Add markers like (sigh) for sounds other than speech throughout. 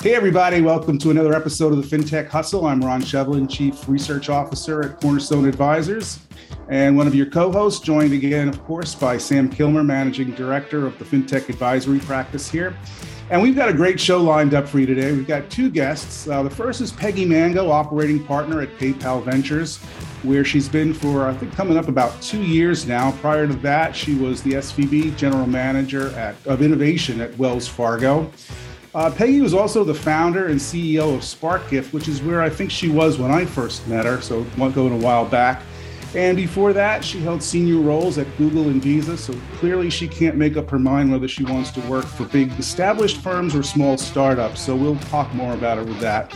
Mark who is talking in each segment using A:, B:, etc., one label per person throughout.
A: Hey, everybody, welcome to another episode of the FinTech Hustle. I'm Ron Shevlin, Chief Research Officer at Cornerstone Advisors, and one of your co hosts, joined again, of course, by Sam Kilmer, Managing Director of the FinTech Advisory Practice here. And we've got a great show lined up for you today. We've got two guests. Uh, the first is Peggy Mangot, operating partner at PayPal Ventures, where she's been for, I think, coming up about two years now. Prior to that, she was the SVP General Manager at, of Innovation at Wells Fargo. Uh, Peggy was also the founder and CEO of SparkGift, which is where I think she was when I first met her, so going a while back. And before that, she held senior roles at Google and Visa, so clearly she can't make up her mind whether she wants to work for big established firms or small startups. So we'll talk more about her with that.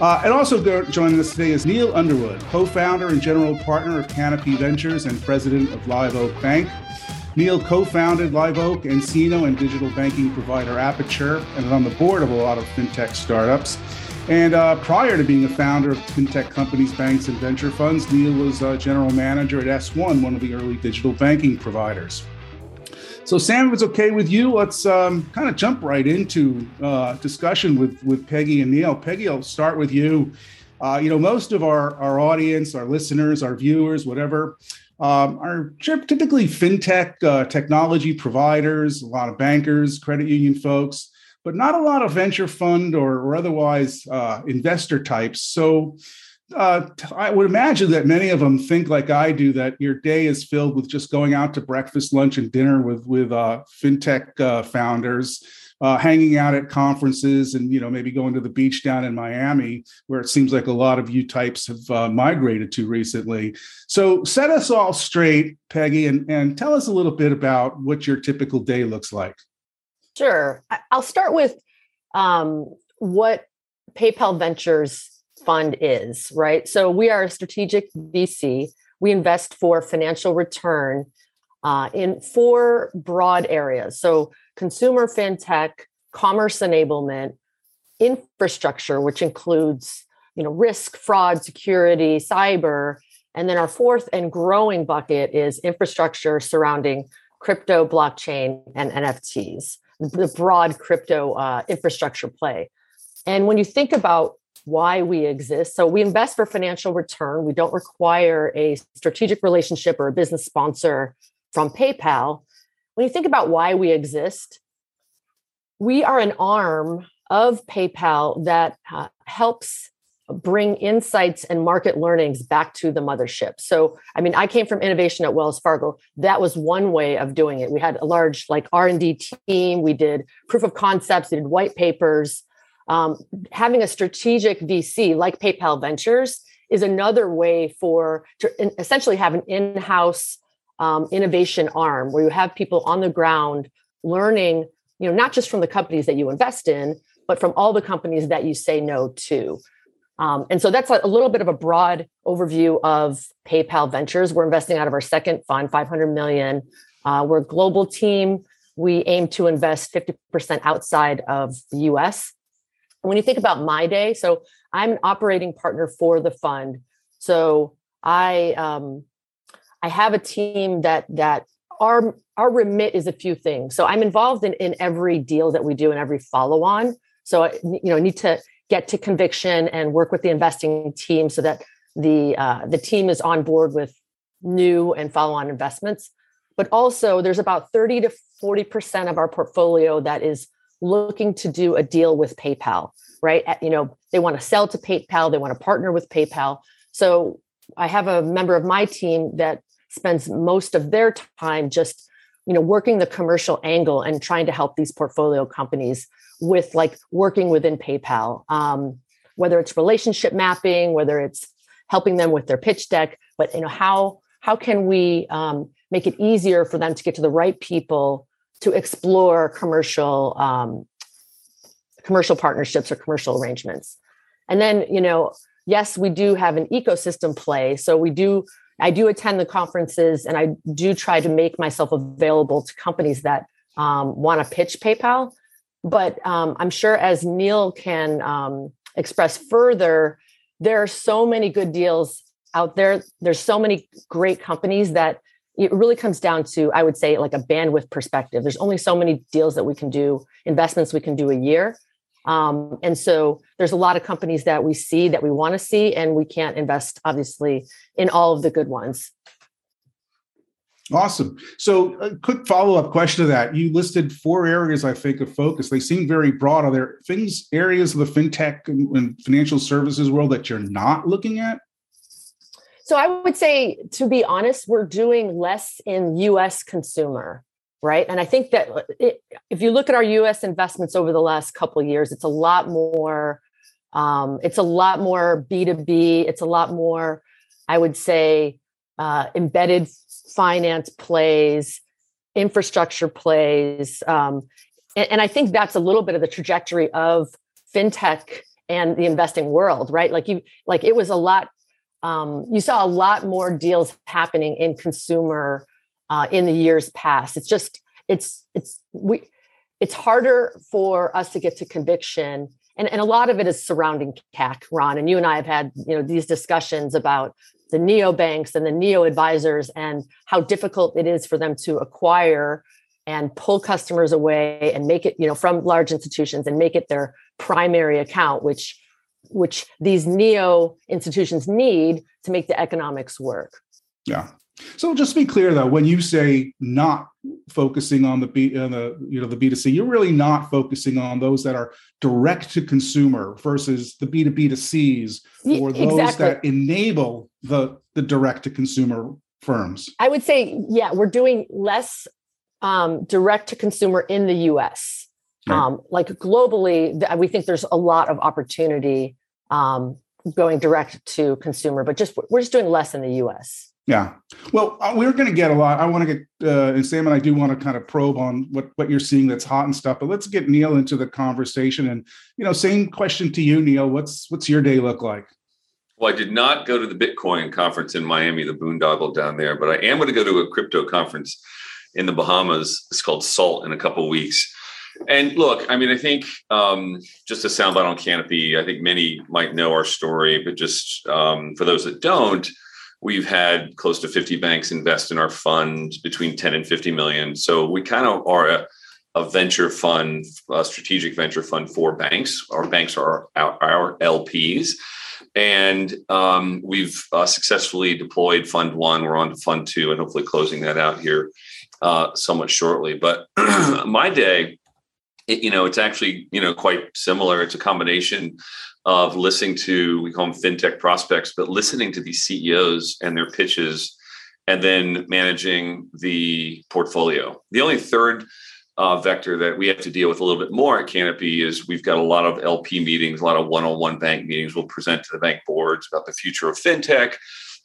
A: Uh, and also joining us today is Neil Underwood, co founder and general partner of Canapi Ventures and president of Live Oak Bank. Neil co-founded Live Oak, nCino, and digital banking provider Apiture, and is on the board of a lot of fintech startups. And uh, prior to being a founder of fintech companies, banks, and venture funds, Neil was a general manager at S1, one of the early digital banking providers. So, Sam, if it's okay with you, let's um, kind of jump right into uh, discussion with, with Peggy and Neil. Peggy, I'll start with you. Uh, you know, most of our, our audience, our listeners, our viewers, whatever, um, are typically fintech uh, technology providers, a lot of bankers, credit union folks, but not a lot of venture fund or, or otherwise uh, investor types. So uh, I would imagine that many of them think like I do that your day is filled with just going out to breakfast, lunch, and dinner with with uh, fintech uh, founders uh, hanging out at conferences and you know maybe going to the beach down in Miami, where it seems like a lot of you types have uh, migrated to recently. So set us all straight, Peggy, and, and tell us a little bit about what your typical day looks like.
B: Sure, I'll start with um, what PayPal Ventures Fund is. Right, so we are a strategic VC. We invest for financial return uh, in four broad areas. So consumer fintech, commerce enablement, infrastructure, which includes you know risk, fraud, security, cyber, and then our fourth and growing bucket is infrastructure surrounding crypto, blockchain, and NFTs. The broad crypto uh, infrastructure play. And when you think about why we exist, so we invest for financial return. We don't require a strategic relationship or a business sponsor from PayPal when you think about why we exist, we are an arm of PayPal that uh, helps bring insights and market learnings back to the mothership. So, I mean, I came from innovation at Wells Fargo. That was one way of doing it. We had a large like R&D team, we did proof of concepts, we did white papers. Um, having a strategic VC like PayPal Ventures is another way for to essentially have an in-house um, innovation arm where you have people on the ground learning, you know, not just from the companies that you invest in, but from all the companies that you say no to. Um, and so that's a, little bit of a broad overview of PayPal Ventures. We're investing out of our second fund, 500 million. Uh, we're a global team. We aim to invest 50% outside of the US. When you think about my day, so I'm an operating partner for the fund. So I um, I have a team that that our our remit is a few things. So I'm involved in in every deal that we do and every follow on. So I, you know, need to get to conviction and work with the investing team so that the uh, the team is on board with new and follow on investments. But also, there's about 30 to 40 percent of our portfolio that is looking to do a deal with PayPal. Right? You know, they want to sell to PayPal. They want to partner with PayPal. So I have a member of my team that spends most of their time just you know working the commercial angle and trying to help these portfolio companies with like working within paypal um, whether it's relationship mapping whether it's helping them with their pitch deck but you know how how can we um, make it easier for them to get to the right people to explore commercial um, commercial partnerships or commercial arrangements? And then you know yes we do have an ecosystem play so we do I do attend the conferences and I do try to make myself available to companies that um, want to pitch PayPal. But um, I'm sure as Neil can um, express further, there are so many good deals out there. There's so many great companies that it really comes down to, I would say, like a bandwidth perspective. There's only so many deals that we can do, investments we can do a year. Um, and so there's a lot of companies that we see that we want to see, and we can't invest, obviously, in all of the good ones.
A: Awesome. So, a quick follow up question to that. You listed four areas, I think, of focus. They seem very broad. Are there things, areas of the fintech and financial services world that you're not looking at?
B: So, I would say, to be honest, we're doing less in US consumer, right? And I think that it, if you look at our US investments over the last couple of years, it's a lot more. Um, it's a lot more B2B. It's a lot more, I would say, uh, embedded finance plays, infrastructure plays. Um, and, and I think that's a little bit of the trajectory of fintech and the investing world, right? Like you, like it was a lot. Um, you saw a lot more deals happening in consumer uh, in the years past. It's just it's it's we it's harder for us to get to conviction and, and a lot of it is surrounding CAC, Ron. And you and I have had you know these discussions about the neo banks and the neo advisors and how difficult it is for them to acquire and pull customers away and make it you know from large institutions and make it their primary account which which these neo institutions need to make the economics work
A: yeah so just to be clear though when you say not focusing on the b on the you know the b2c you're really not focusing on those that are direct to consumer versus the b2b to c's or those exactly. that enable the the direct to consumer firms
B: i would say yeah we're doing less um, direct to consumer in the us right. um, like globally we think there's a lot of opportunity um, going direct to consumer but just we're just doing less in the us
A: yeah. Well, uh, we're going to get a lot. I want to get, uh, and Sam and I do want to kind of probe on what, what you're seeing that's hot and stuff, but let's get Neil into the conversation. And, you know, same question to you, Neil. What's, what's your day look like?
C: Well, I did not go to the Bitcoin conference in Miami, the boondoggle down there, but I am going to go to a crypto conference in the Bahamas. It's called SALT in a couple weeks. And look, I mean, I think um, just a soundbite on Canapi, I think many might know our story, but just um, for those that don't, We've had close to 50 banks invest in our fund between 10 and 50 million. So we kind of are a, a venture fund, a strategic venture fund for banks. Our banks are our, our LPs. And um, we've uh, successfully deployed Fund One. We're on to Fund Two, and hopefully closing that out here uh, somewhat shortly. But (clears throat) my day, it, you know, it's actually you know quite similar. It's a combination of listening to we call them fintech prospects, but listening to these CEOs and their pitches, and then managing the portfolio. The only third uh, vector that we have to deal with a little bit more at Canapi is we've got a lot of LP meetings, a lot of one-on-one bank meetings. We'll present to the bank boards about the future of fintech.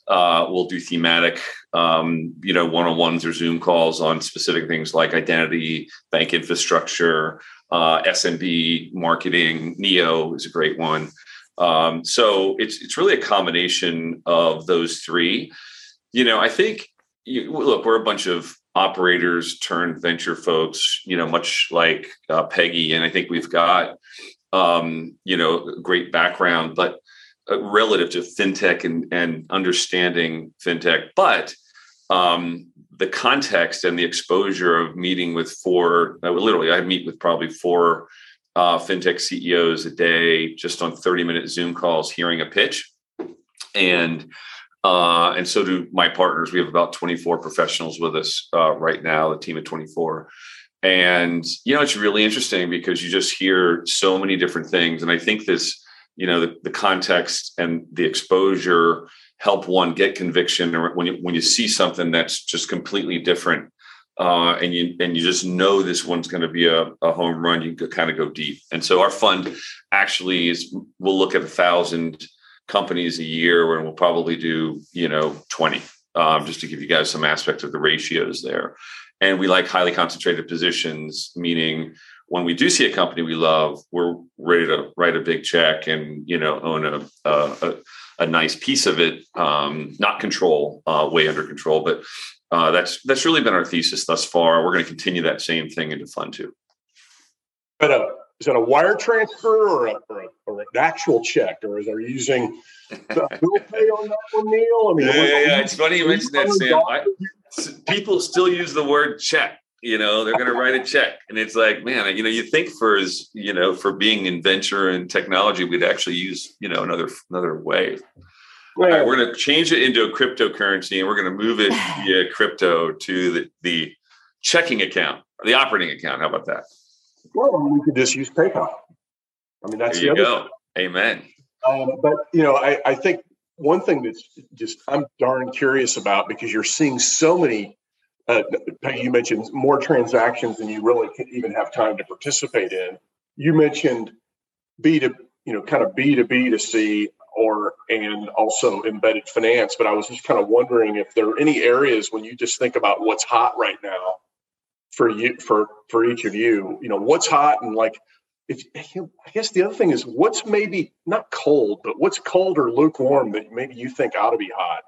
C: Uh, we'll do thematic, um, you know, one-on-ones or Zoom calls on specific things like identity, bank infrastructure, uh, SMB marketing. Neo is a great one. Um, so it's it's really a combination of those three. You know, I think you, look, we're a bunch of operators turned venture folks. You know, much like uh, Peggy, and I think we've got um, you know great background, but relative to fintech and and understanding fintech, but um, the context and the exposure of meeting with four, uh, literally, I meet with probably four uh, fintech CEOs a day, just on 30 minute Zoom calls, hearing a pitch. And uh, and so do my partners. We have about 24 professionals with us uh, right now, a team of 24. And, you know, it's really interesting because you just hear so many different things. And I think this, you know, the, the context and the exposure help one get conviction or when you when you see something that's just completely different uh, and you and you just know this one's going to be a, a home run you can kind of go deep. And so our fund actually is we'll look at a thousand companies a year and we'll probably do you know 20 um, just to give you guys some aspect of the ratios there. And we like highly concentrated positions meaning when we do see a company we love we're ready to write a big check and you know own a, a, a a nice piece of it, um, not control, uh, way under control. But uh, that's that's really been our thesis thus far. We're going to continue that same thing into Fund Two.
D: But uh, is that a wire transfer or, a, or, a, or, an actual check, or is are you using (laughs) bill pay on that one, Neil?
C: I mean, yeah, yeah, yeah. it's funny you mentioned that, Sam. I, people still use the word check. You know, they're going to write a check, and it's like, man, you know, you think for as you know, for being in venture and technology, we'd actually use you know another another way. All right, we're going to change it into a cryptocurrency, and we're going to move it (sighs) via crypto to the, the checking account, the operating account. How about that?
D: Well, we could just use PayPal. I mean, that's
C: there
D: the
C: you go. Thing. Amen.
D: Um, but you know, I, I think one thing that's just I'm darn curious about because you're seeing so many. Uh, you mentioned more transactions than you really could even have time to participate in. You mentioned B to you know kind of B to B to C or and also embedded finance. But I was just kind of wondering if there are any areas when you just think about what's hot right now for you for for each of you. You know what's hot and like if I guess the other thing is what's maybe not cold, but what's cold or lukewarm that maybe you think ought to be hot.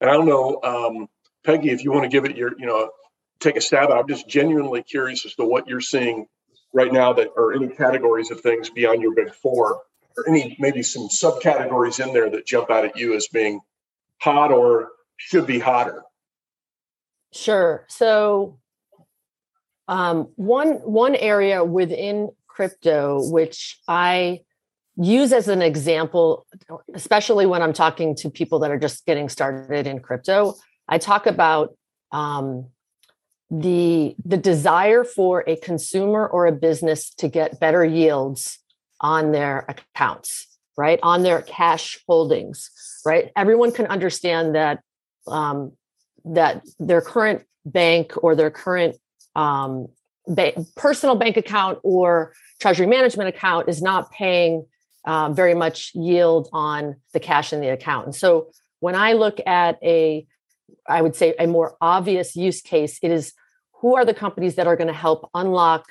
D: And I don't know, um, Peggy, if you want to give it your, you know, take a stab at. I'm just genuinely curious as to what you're seeing right now that are any categories of things beyond your big four, or any maybe some subcategories in there that jump out at you as being hot or should be hotter.
B: Sure. So um, one one area within crypto, which I use as an example, especially when I'm talking to people that are just getting started in crypto. I talk about um, the the desire for a consumer or a business to get better yields on their accounts, right? On their cash holdings, right? Everyone can understand that um, that their current bank or their current um, ba- personal bank account or treasury management account is not paying uh, very much yield on the cash in the account. And so when I look at a, I would say a more obvious use case, it is who are the companies that are going to help unlock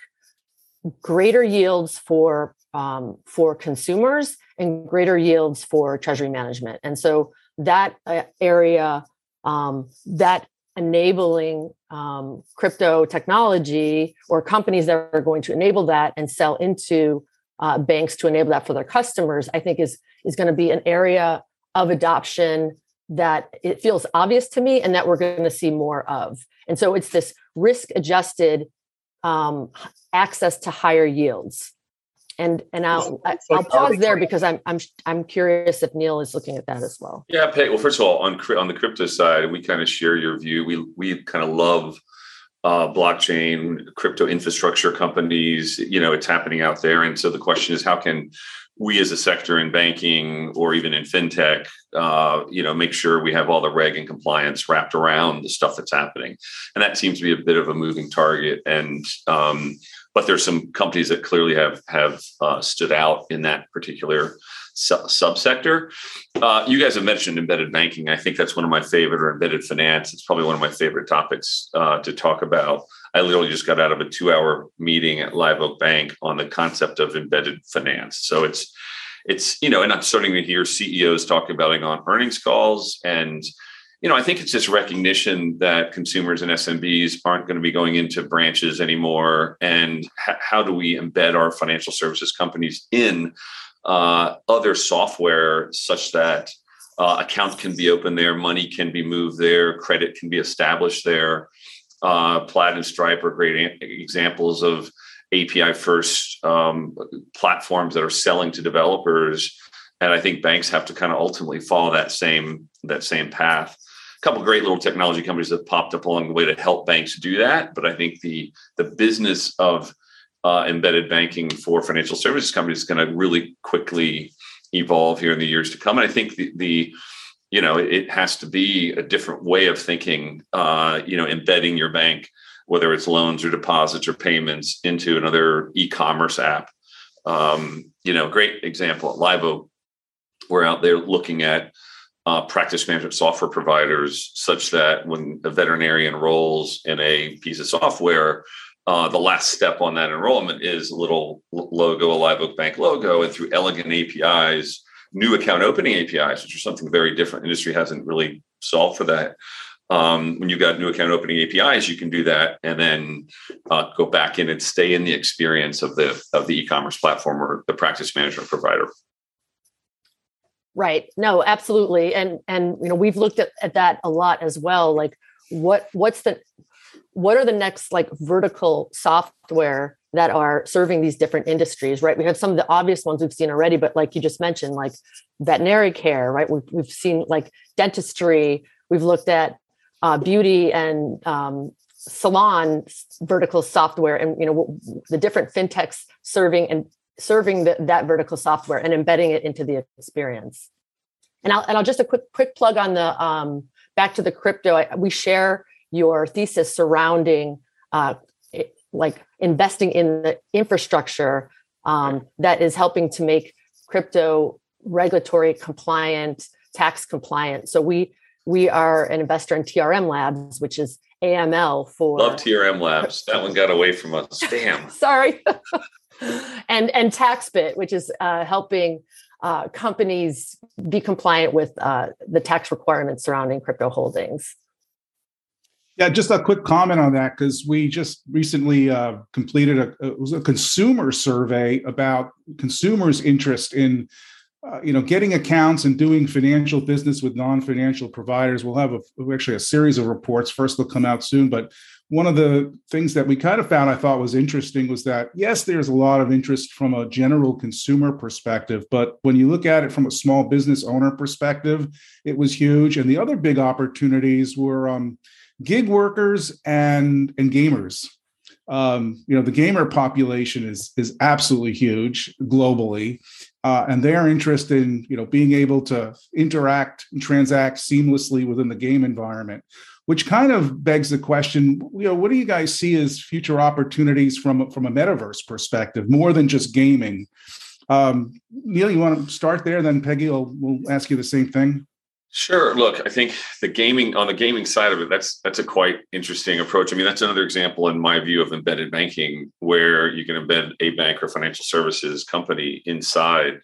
B: greater yields for um, for consumers and greater yields for treasury management. And so that uh, area, um, that enabling um, crypto technology or companies that are going to enable that and sell into uh, banks to enable that for their customers, I think is is going to be an area of adoption that it feels obvious to me and that we're going to see more of. And so it's this risk adjusted um, access to higher yields. And and I'll I'll pause there because I'm I'm I'm curious if Neil is looking at that as well.
C: Yeah, Peg. Well, first of all, on on the crypto side, we kind of share your view. We we kind of love uh, blockchain, crypto infrastructure companies. You know, it's happening out there, and so the question is, how can we as a sector in banking or even in fintech, uh, you know, make sure we have all the reg and compliance wrapped around the stuff that's happening, and that seems to be a bit of a moving target. And um, but there's some companies that clearly have have uh, stood out in that particular su- subsector. Uh, you guys have mentioned embedded banking. I think that's one of my favorite, or embedded finance. It's probably one of my favorite topics uh, to talk about. I literally just got out of a two-hour meeting at Live Oak Bank on the concept of embedded finance. So it's it's you know, and I'm starting to hear CEOs talking about it on earnings calls and you know, I think it's just recognition that consumers and SMBs aren't going to be going into branches anymore. And h- how do we embed our financial services companies in uh, other software such that uh, accounts can be opened there, money can be moved there, credit can be established there. Uh, Plaid and Stripe are great examples of API first um, platforms that are selling to developers. And I think banks have to kind of ultimately follow that same that same path A couple great little technology companies that popped up along the way to help banks do that. But I think the the business of uh, embedded banking for financial services companies is going to really quickly evolve here in the years to come. And I think the, the you know it has to be a different way of thinking. Uh, you know, embedding your bank, whether it's loans or deposits or payments, into another e-commerce app. Um, you know, great example at Live. We're out there looking at uh, practice management software providers such that when a veterinarian enrolls in a piece of software, uh, the last step on that enrollment is a little logo, a Live Oak Bank logo, and through elegant APIs, new account opening APIs, which are something very different. Industry hasn't really solved for that. Um, when you've got new account opening APIs, you can do that and then uh, go back in and stay in the experience of the of the e-commerce platform or the practice management provider.
B: Right. No, absolutely. And and you know, we've looked at, at that a lot as well. Like what what's the what are the next like vertical software that are serving these different industries, right? We have some of the obvious ones we've seen already, but like you just mentioned, like veterinary care, right? We've, we've seen like dentistry. We've looked at uh, beauty and um, salon vertical software, and you know the different fintechs serving and serving the, that vertical software and embedding it into the experience. And I'll and I'll just a quick quick plug on the um, back to the crypto. I, we share your thesis surrounding uh, like investing in the infrastructure um, that is helping to make crypto regulatory compliant, tax compliant. So we we are an investor in TRM Labs, which is AML for
C: love TRM Labs. That one got away from us. Damn. (laughs)
B: Sorry. and and TaxBit, which is uh, helping uh, companies be compliant with uh, the tax requirements surrounding crypto holdings.
A: Yeah, just a quick comment on that because we just recently uh, completed a, was a consumer survey about consumers' interest in uh, you know getting accounts and doing financial business with non-financial providers. We'll have a, actually a series of reports. First, they'll come out soon, but one of the things that we kind of found I thought was interesting was that yes, there's a lot of interest from a general consumer perspective, but when you look at it from a small business owner perspective, it was huge. And the other big opportunities were um, gig workers and and gamers. Um, you know, the gamer population is is absolutely huge globally, uh, and they are interested in you know being able to interact and transact seamlessly within the game environment. Which kind of begs the question, you know, what do you guys see as future opportunities from from a metaverse perspective, more than just gaming? Um, Neil, you want to start there? Then Peggy will will ask you the same thing.
C: Sure. Look, I think the gaming on the gaming side of it, that's that's a quite interesting approach. I mean, that's another example in my view of embedded banking, where you can embed a bank or financial services company inside.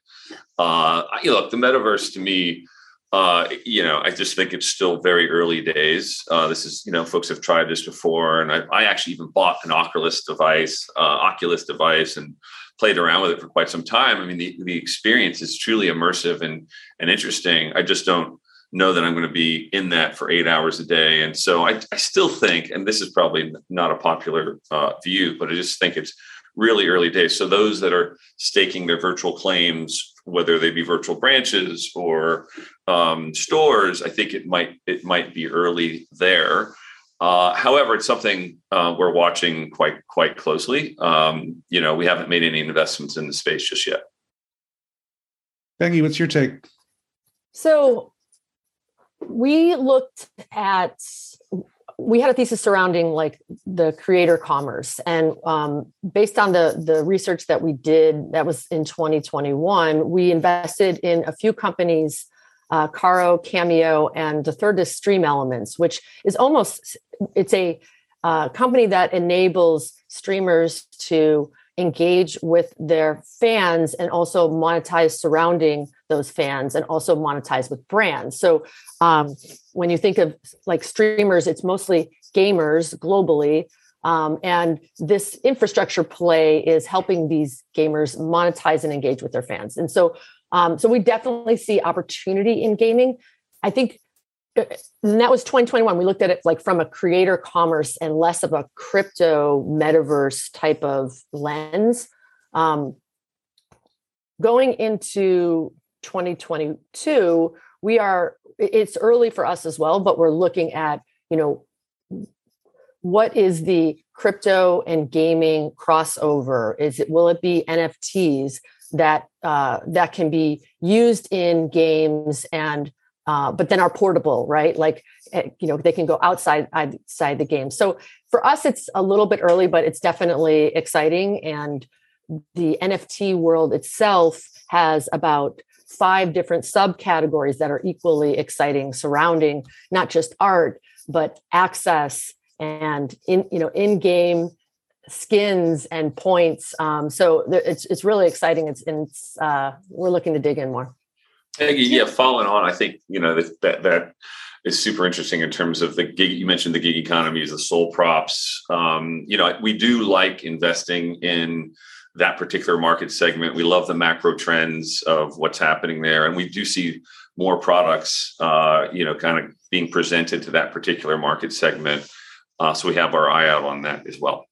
C: Uh, you look, the metaverse to me, uh, you know, I just think it's still very early days. Uh, this is, you know, folks have tried this before, and I, I actually even bought an Oculus device, uh, Oculus device, and played around with it for quite some time. I mean, the the experience is truly immersive and and interesting. I just don't know that I'm going to be in that for eight hours a day. And so I, I still think, and this is probably not a popular uh, view, but I just think it's really early days. So those that are staking their virtual claims, whether they be virtual branches or um, stores, I think it might it might be early there. Uh, however, it's something uh, we're watching quite quite closely. Um, you know, we haven't made any investments in the space just yet.
A: Peggy, what's your take?
B: So we looked at we had a thesis surrounding like the creator commerce. And um, based on the the research that we did that was in 2021 we invested in a few companies uh, caro cameo and the third is stream elements which is almost it's a uh, company that enables streamers to engage with their fans and also monetize surrounding those fans and also monetize with brands. So um, when you think of like streamers, it's mostly gamers globally. Um, and this infrastructure play is helping these gamers monetize and engage with their fans. And so, um, so we definitely see opportunity in gaming. I think and that was 2021 we looked at it like from a creator commerce and less of a crypto metaverse type of lens. Um, going into 2022 we are it's early for us as well but we're looking at you know what is the crypto and gaming crossover? Is it will it be nfts that uh, that can be used in games and uh, but then are portable, right? Like, eh, you know, they can go outside outside the game. So for us, it's a little bit early, but it's definitely exciting. And the NFT world itself has about five different subcategories that are equally exciting surrounding not just art but access and in you know in-game skins and points um, so it's, it's really exciting it's, it's uh, we're looking to dig in more
C: Peggy, yeah, following on, I think you know that that, that is super interesting in terms of the gig. You mentioned the gig economy is the sole props. Um, you know, we do like investing in that particular market segment. We love the macro trends of what's happening there, and we do see more products, uh, you know, kind of being presented to that particular market segment. Uh, so we have our eye out on that as well.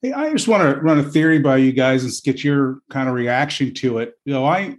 A: Hey, I just want to run a theory by you guys and get your kind of reaction to it. You know, I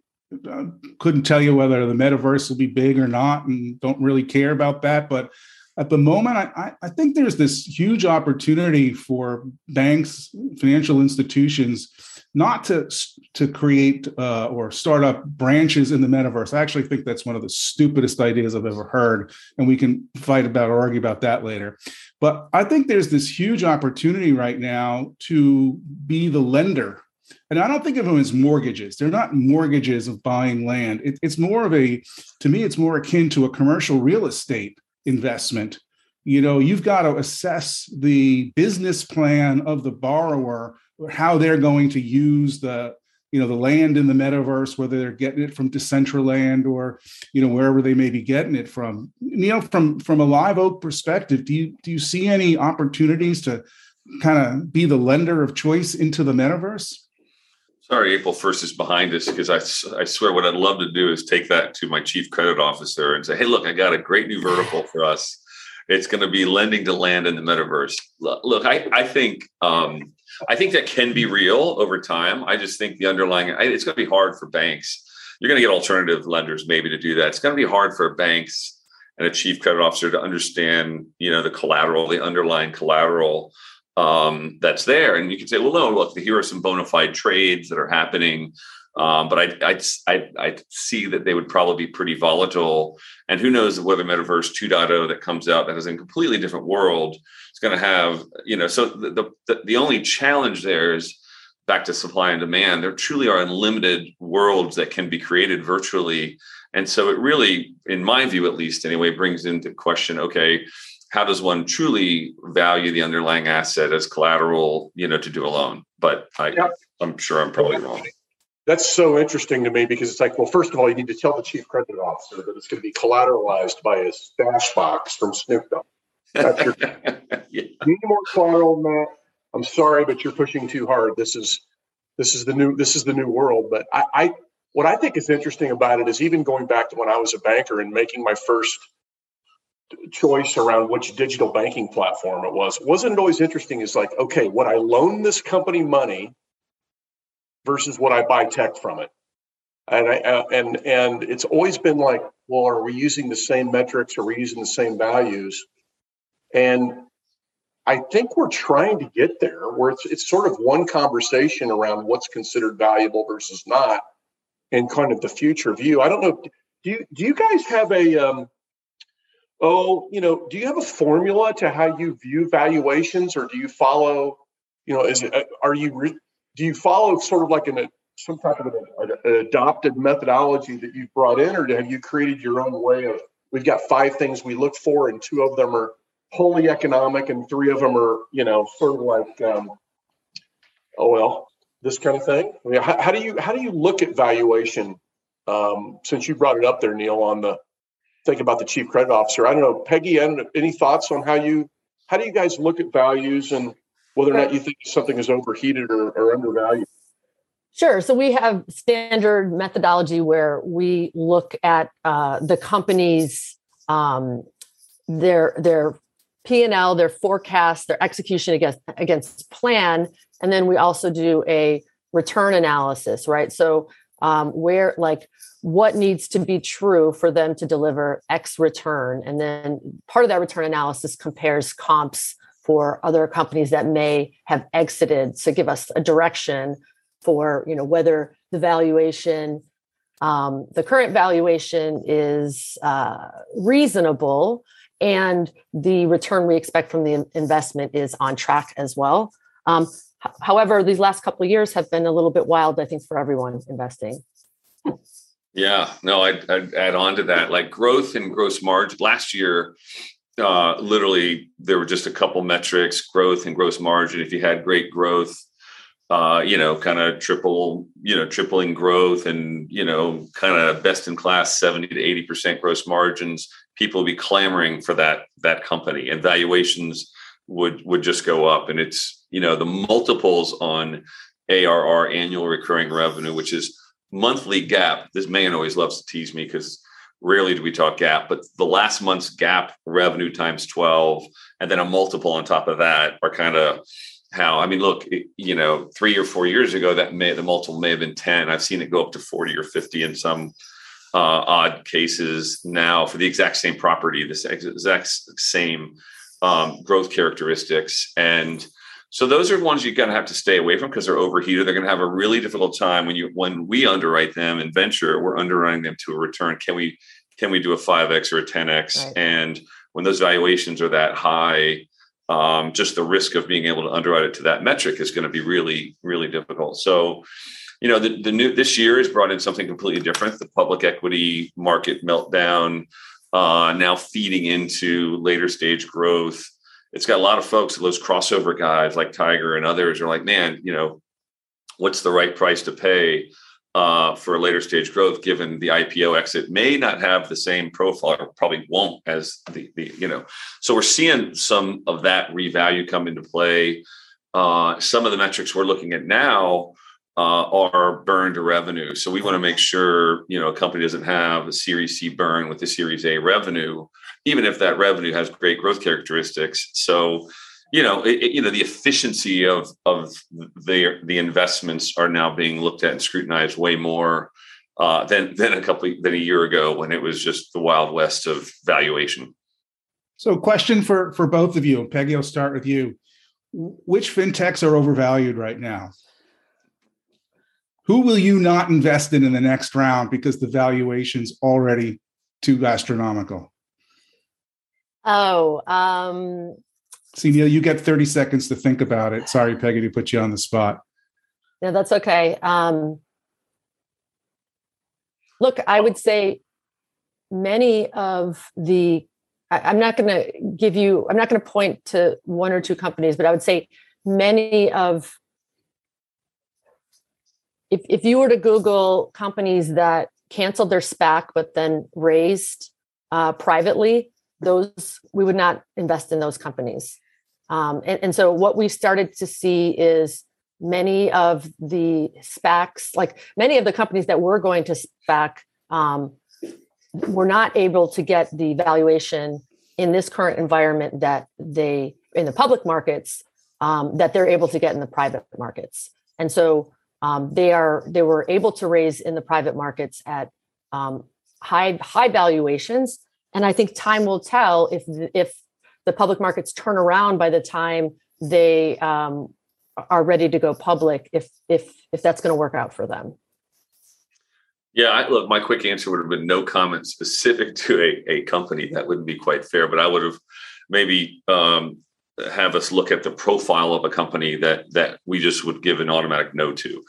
A: couldn't tell you whether the metaverse will be big or not, and don't really care about that. But at the moment, I, I think there's this huge opportunity for banks, financial institutions, not to to create uh, or start up branches in the metaverse. I actually think that's one of the stupidest ideas I've ever heard, and we can fight about or argue about that later. But I think there's this huge opportunity right now to be the lender and I don't think of them as mortgages. They're not mortgages of buying land. It, it's more of a, to me, it's more akin to a commercial real estate investment you know you've got to assess the business plan of the borrower how they're going to use the you know the land in the metaverse whether they're getting it from decentraland or you know wherever they may be getting it from neil from from a live oak perspective do you do you see any opportunities to kind of be the lender of choice into the metaverse
C: Sorry, April 1st is behind us because I, I swear what I'd love to do is take that to my chief credit officer and say, hey, look, I got a great new vertical for us. It's going to be lending to land in the metaverse. Look, I, I think um, I think that can be real over time. I just think the underlying it's going to be hard for banks. You're going to get alternative lenders maybe to do that. It's going to be hard for banks and a chief credit officer to understand, you know, the collateral, the underlying collateral um, that's there. And you can say, well, no, look, here are some bona fide trades that are happening. Um, but I, I, I, see that they would probably be pretty volatile. And who knows whether Metaverse 2.0 that comes out that is in a completely different world is going to have, you know, so the, the, the only challenge there is back to supply and demand. There truly are unlimited worlds that can be created virtually. And so it really, in my view at least anyway, brings into question, okay, how does one truly value the underlying asset as collateral, you know, to do a loan? But I. I'm sure I'm probably wrong.
D: That's so interesting to me because it's like, well, first of all, you need to tell the chief credit officer that it's going to be collateralized by a stash box from Snoop Dogg. That's your (laughs) yeah. need more collateral than that. I'm sorry, but you're pushing too hard. This is this is the new this is the new world. But I, I what I think is interesting about it is even going back to when I was a banker and making my first choice around which digital banking platform it was. Wasn't it always interesting? Is like, okay, would I loan this company money versus what I buy tech from it? And I uh, and and it's always been like, well, are we using the same metrics? Are we using the same values? And I think we're trying to get there, where it's it's sort of one conversation around what's considered valuable versus not, and kind of the future view. I don't know. Do you do you guys have a um, oh, you know, do you have a formula to how you view valuations, or do you follow, you know, is it uh, are you re- do you follow sort of like an some type of an, adopted methodology that you've brought in, or have you created your own way of? We've got five things we look for, and two of them are wholly economic, and three of them are, you know, sort of like, um, oh well, this kind of thing. I mean, how, how do you how do you look at valuation? Um, since you brought it up there, Neil, on the think about the chief credit officer. I don't know, Peggy. any thoughts on how you how do you guys look at values and whether or not you think something is overheated or, or undervalued?
B: Sure. So we have standard methodology where we look at uh, the company's um, their their P and L, their forecast, their execution against against plan, and then we also do a return analysis. Right. So um, where like what needs to be true for them to deliver X return. And then part of that return analysis compares comps for other companies that may have exited to give us a direction for you know whether the valuation um, the current valuation is uh, reasonable and the return we expect from the investment is on track as well um, however these last couple of years have been a little bit wild i think for everyone investing
C: yeah, no, I'd, I'd, add on to that. Like growth and gross margin last year, uh, literally there were just a couple metrics: growth and gross margin. If you had great growth, uh, you know, kind of triple, you know, tripling growth, and you know, kind of best in class seventy to eighty percent gross margins, people would be clamoring for that that company, and valuations would would just go up. And it's you know the multiples on ARR, annual recurring revenue, which is monthly GAAP. This man always loves to tease me because rarely do we talk GAAP, but the last month's GAAP revenue times 12 and then a multiple on top of that are kind of how I mean, look, you know, three or four years ago, that may the multiple may have been 10. I've seen it go up to 40 or 50 in some uh, odd cases now for the exact same property, the exact same um, growth characteristics. And so those are ones you're going to have to stay away from because they're overheated. They're going to have a really difficult time when you when we underwrite them in venture. We're underwriting them to a return. Can we can we do a five x or a ten x? Right. And when those valuations are that high, um, just the risk of being able to underwrite it to that metric is going to be really really difficult. So you know the, the new this year has brought in something completely different the public equity market meltdown uh, now feeding into later stage growth it's got a lot of folks those crossover guys like tiger and others are like man you know what's the right price to pay uh, for later stage growth given the ipo exit may not have the same profile or probably won't as the, the you know? So we're seeing some of that revalue come into play. Uh, some of the metrics we're looking at now uh, are burn to revenue. So we want to make sure you know a company doesn't have a Series C burn with a Series A revenue, even if that revenue has great growth characteristics. So you know, it, you know the efficiency of of the the investments are now being looked at and scrutinized way more uh, than than a couple than a year ago when it was just the wild west of valuation.
A: So, question for for both of you, Peggy. I'll start with you. Which fintechs are overvalued right now? who will you not invest in in the next round because the valuation's already too astronomical?
B: Oh, um,
A: see, Neil, you get 30 seconds to think about it. Sorry, Peggy, to put you on the spot.
B: No, that's okay. Um, look, I would say many of the, I, I'm not going to give you, I'm not going to point to one or two companies, but I would say many of if, if you were to Google companies that canceled their SPAC but then raised uh, privately, those we would not invest in those companies. Um, and, and so what we started to see is many of the SPACs, like many of the companies that were going to SPAC, um, were not able to get the valuation in this current environment that they in the public markets um, that they're able to get in the private markets. And so um, they are they were able to raise in the private markets at um, high high valuations, and I think time will tell if if the public markets turn around by the time they um, are ready to go public. If if if that's going to work out for them.
C: Yeah, I, look, my quick answer would have been no comment specific to a, a company. That wouldn't be quite fair, but I would have maybe um, have us look at the profile of a company that that we just would give an automatic no to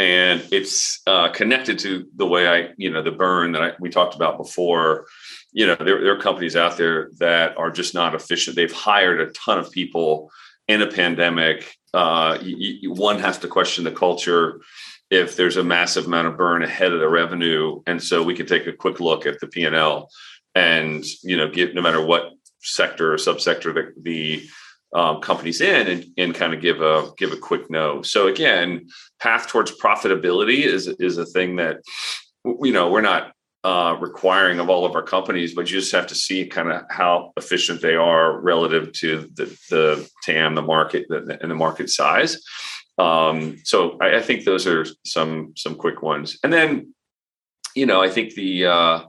C: and it's uh, connected to the way i you know the burn that I, we talked about before. You know there, there are companies out there that are just not efficient. They've hired a ton of people in a pandemic. Uh, you, you, one has to question the culture if there's a massive amount of burn ahead of the revenue. And so we can take a quick look at the p&l and you know give no matter what sector or subsector the, the um, companies in and, and kind of give a give a quick no. So again, path towards profitability is is a thing that you know we're not uh, requiring of all of our companies, but you just have to see kind of how efficient they are relative to the the TAM, the market, and the market size. Um, so I, I, think those are some some quick ones, and then you know I think the uh,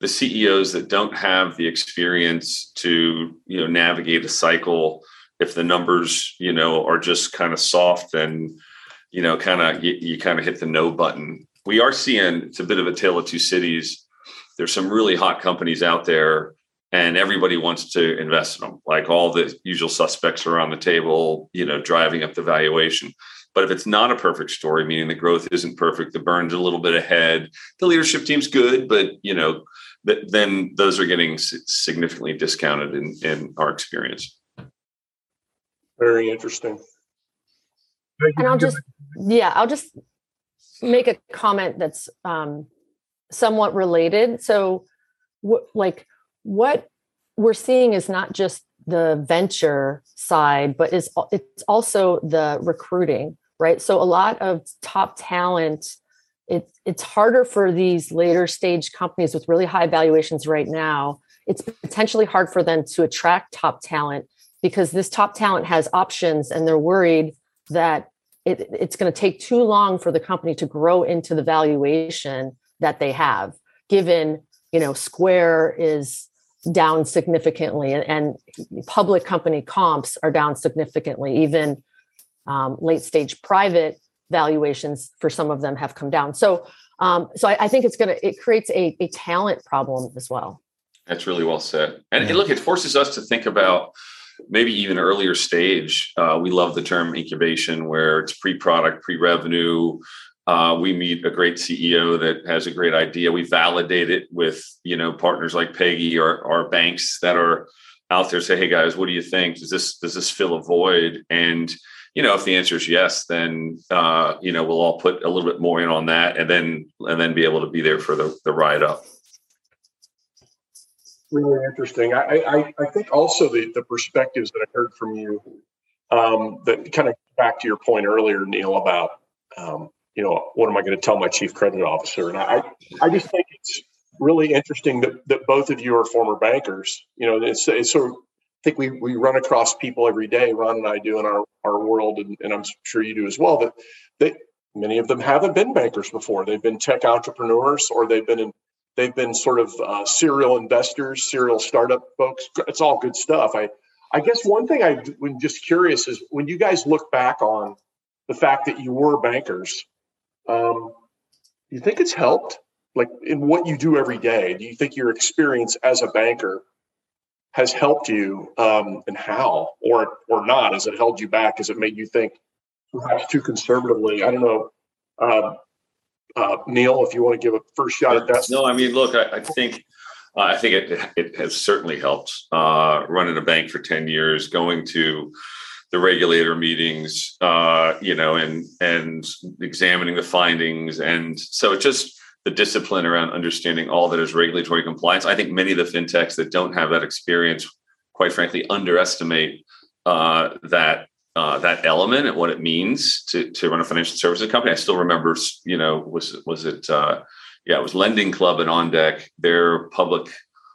C: the CEOs that don't have the experience to you know navigate a cycle if the numbers you know are just kind of soft and you know kind of you, you kind of hit the no button. We are seeing it's a bit of a tale of two cities. There's some really hot companies out there and everybody wants to invest in them like all the usual suspects are on the table you know driving up the valuation. But if it's not a perfect story meaning the growth isn't perfect the burn's a little bit ahead the leadership team's good but you know then those are getting significantly discounted in, in our experience.
D: Very interesting.
B: And I'll just, yeah, I'll just make a comment that's um, somewhat related. So, w- like, what we're seeing is not just the venture side, but is it's also the recruiting, right? So, a lot of top talent it, it's harder for these later stage companies with really high valuations right now. It's potentially hard for them to attract top talent because this top talent has options and they're worried that it, it's going to take too long for the company to grow into the valuation that they have given you know square is down significantly and, and public company comps are down significantly even um, late stage private valuations for some of them have come down so um, so I, I, think it's going to it creates a, a talent problem as well
C: that's really well said and yeah. look it forces us to think about maybe even earlier stage. Uh, we love the term incubation, where it's pre-product, pre-revenue. Uh, we meet a great CEO that has a great idea. We validate it with you know partners like Peggy or, or banks that are out there. Say, hey guys, what do you think? Does this does this fill a void? And you know, if the answer is yes, then uh, you know we'll all put a little bit more in on that, and then and then be able to be there for the the ride up
D: really interesting. I, I, I think also the, the perspectives that I heard from you um, that kind of back to your point earlier, Neil, about um, you know what am I going to tell my chief credit officer? And I I just think it's really interesting that, that both of you are former bankers. You know, it's, it's sort of think we, we run across people every day, Ron and I do in our, our world, and, and I'm sure you do as well, that, that many of them haven't been bankers before. They've been tech entrepreneurs or they've been in They've been sort of uh, serial investors, serial startup folks. It's all good stuff. I, I guess one thing I'm just curious is when you guys look back on the fact that you were bankers, um, do you think it's helped? Like in what you do every day, do you think your experience as a banker has helped you, um, and how, or or not? Has it held you back? Has it made you think perhaps too conservatively? I don't know. Um, uh, Neil, if you want to give a first shot at that.
C: No, I mean, look, I, I think uh, I think it it has certainly helped. Uh, running a bank for ten years, going to the regulator meetings, uh, you know, and and examining the findings, and so it just the discipline around understanding all that is regulatory compliance. I think many of the fintechs that don't have that experience, quite frankly, underestimate uh, that uh, that element and what it means to to run a financial services company. I still remember, you know, was was it? Uh, yeah, it was Lending Club and OnDeck. Their public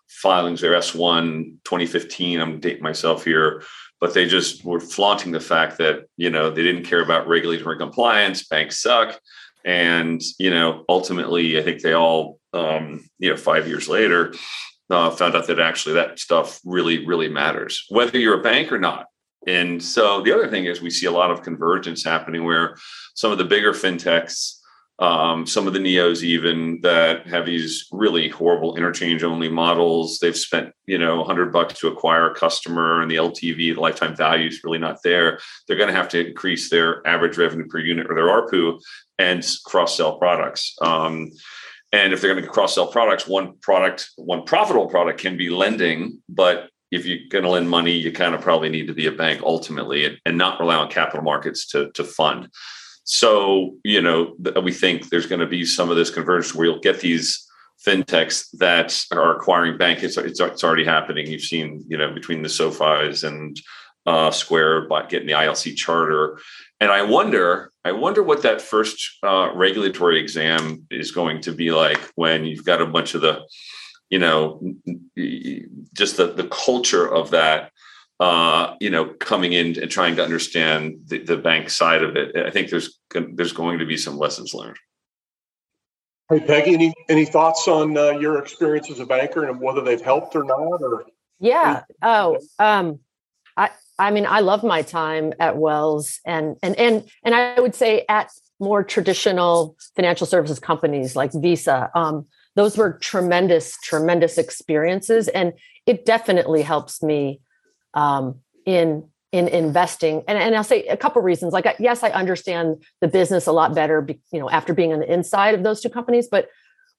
C: filings, their S1 2015. I'm dating myself here, but they just were flaunting the fact that you know they didn't care about regulatory compliance. Banks suck, and you know ultimately, I think they all um, you know five years later. Uh, found out that actually that stuff really, really matters, whether you're a bank or not and so the other thing is we see a lot of convergence happening where some of the bigger fintechs, um, some of the neos even that have these really horrible interchange only models. They've spent you know 100 bucks to acquire a customer, and the LTV, the lifetime value is really not there. They're going to have to increase their average revenue per unit or their ARPU and cross sell products. Um, and if they're going to cross sell products, one product, one profitable product can be lending, but if you're going to lend money, you kind of probably need to be a bank ultimately and, and not rely on capital markets to, to fund. So, you know, we think there's going to be some of this convergence where you'll get these fintechs that are acquiring banks. It's, it's, it's already happening. You've seen, you know, between the SoFi's and uh, Square by getting the ILC charter. And I wonder, I wonder what that first uh, regulatory exam is going to be like when you've got a bunch of the you know just the the culture of that uh, you know coming in and trying to understand the, the bank side of it. I think there's there's going to be some lessons learned.
D: Hey peggy any any thoughts on uh, your experience as a banker and whether they've helped or not or?
B: Yeah. Oh um i i mean i love my time at wells and and and and i would say at more traditional financial services companies like visa um those were tremendous, tremendous experiences. And it definitely helps me um, in in investing and, and i'll say a couple reasons like yes i understand the business a lot better you know after being on the inside of those two companies but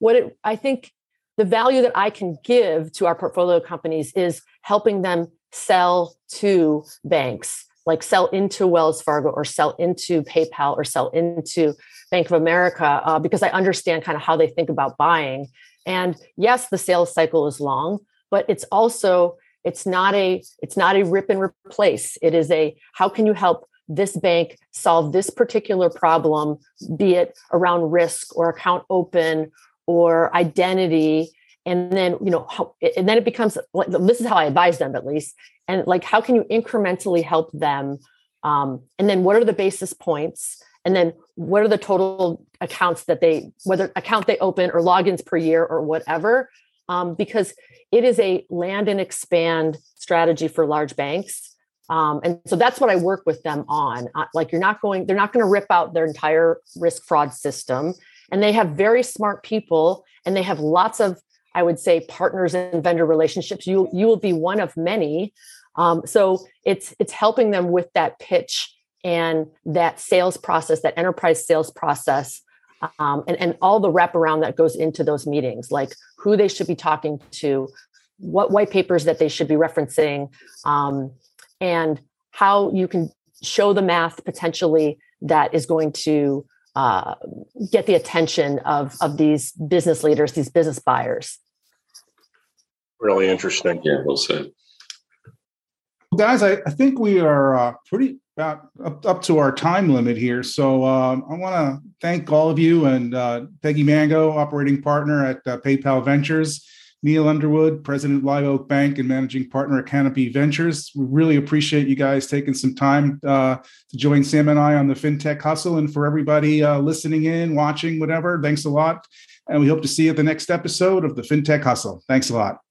B: what it, i think the value that i can give to our portfolio companies is helping them sell to banks like sell into wells fargo or sell into paypal or sell into Bank of America uh, because I understand kind of how they think about buying. And yes, the sales cycle is long, but it's also it's not a it's not a rip and replace. It is a how can you help this bank solve this particular problem, be it around risk or account open or identity? And then you know how, and then it becomes this is how i advise them at least. And like how can you incrementally help them? Um, and then what are the basis points? And then what are the total accounts that they whether account they open or logins per year or whatever um, because it is a land and expand strategy for large banks. Um, and so that's what i work with them on. Uh, like you're not going they're not going to rip out their entire risk fraud system. And they have very smart people and they have lots of i would say partners and vendor relationships. You you will be one of many. Um, so it's it's helping them with that pitch and that sales process that enterprise sales process um, and, and all the wraparound that goes into those meetings like who they should be talking to what white papers that they should be referencing um, and how you can show the math potentially that is going to uh, get the attention of of these business leaders, these business buyers.
D: Really interesting.
C: Yeah, we'll see.
A: Guys, I, I think we are uh, pretty about up, up to our time limit here. So um, I want to thank all of you and uh, Peggy Mangot, operating partner at uh, PayPal Ventures. Neil Underwood, president of Live Oak Bank and managing partner at Canapi Ventures. We really appreciate you guys taking some time uh, to join Sam and I on the FinTech Hustle. And for everybody uh, listening in, watching, whatever, thanks a lot. And we hope to see you at the next episode of the FinTech Hustle. Thanks a lot.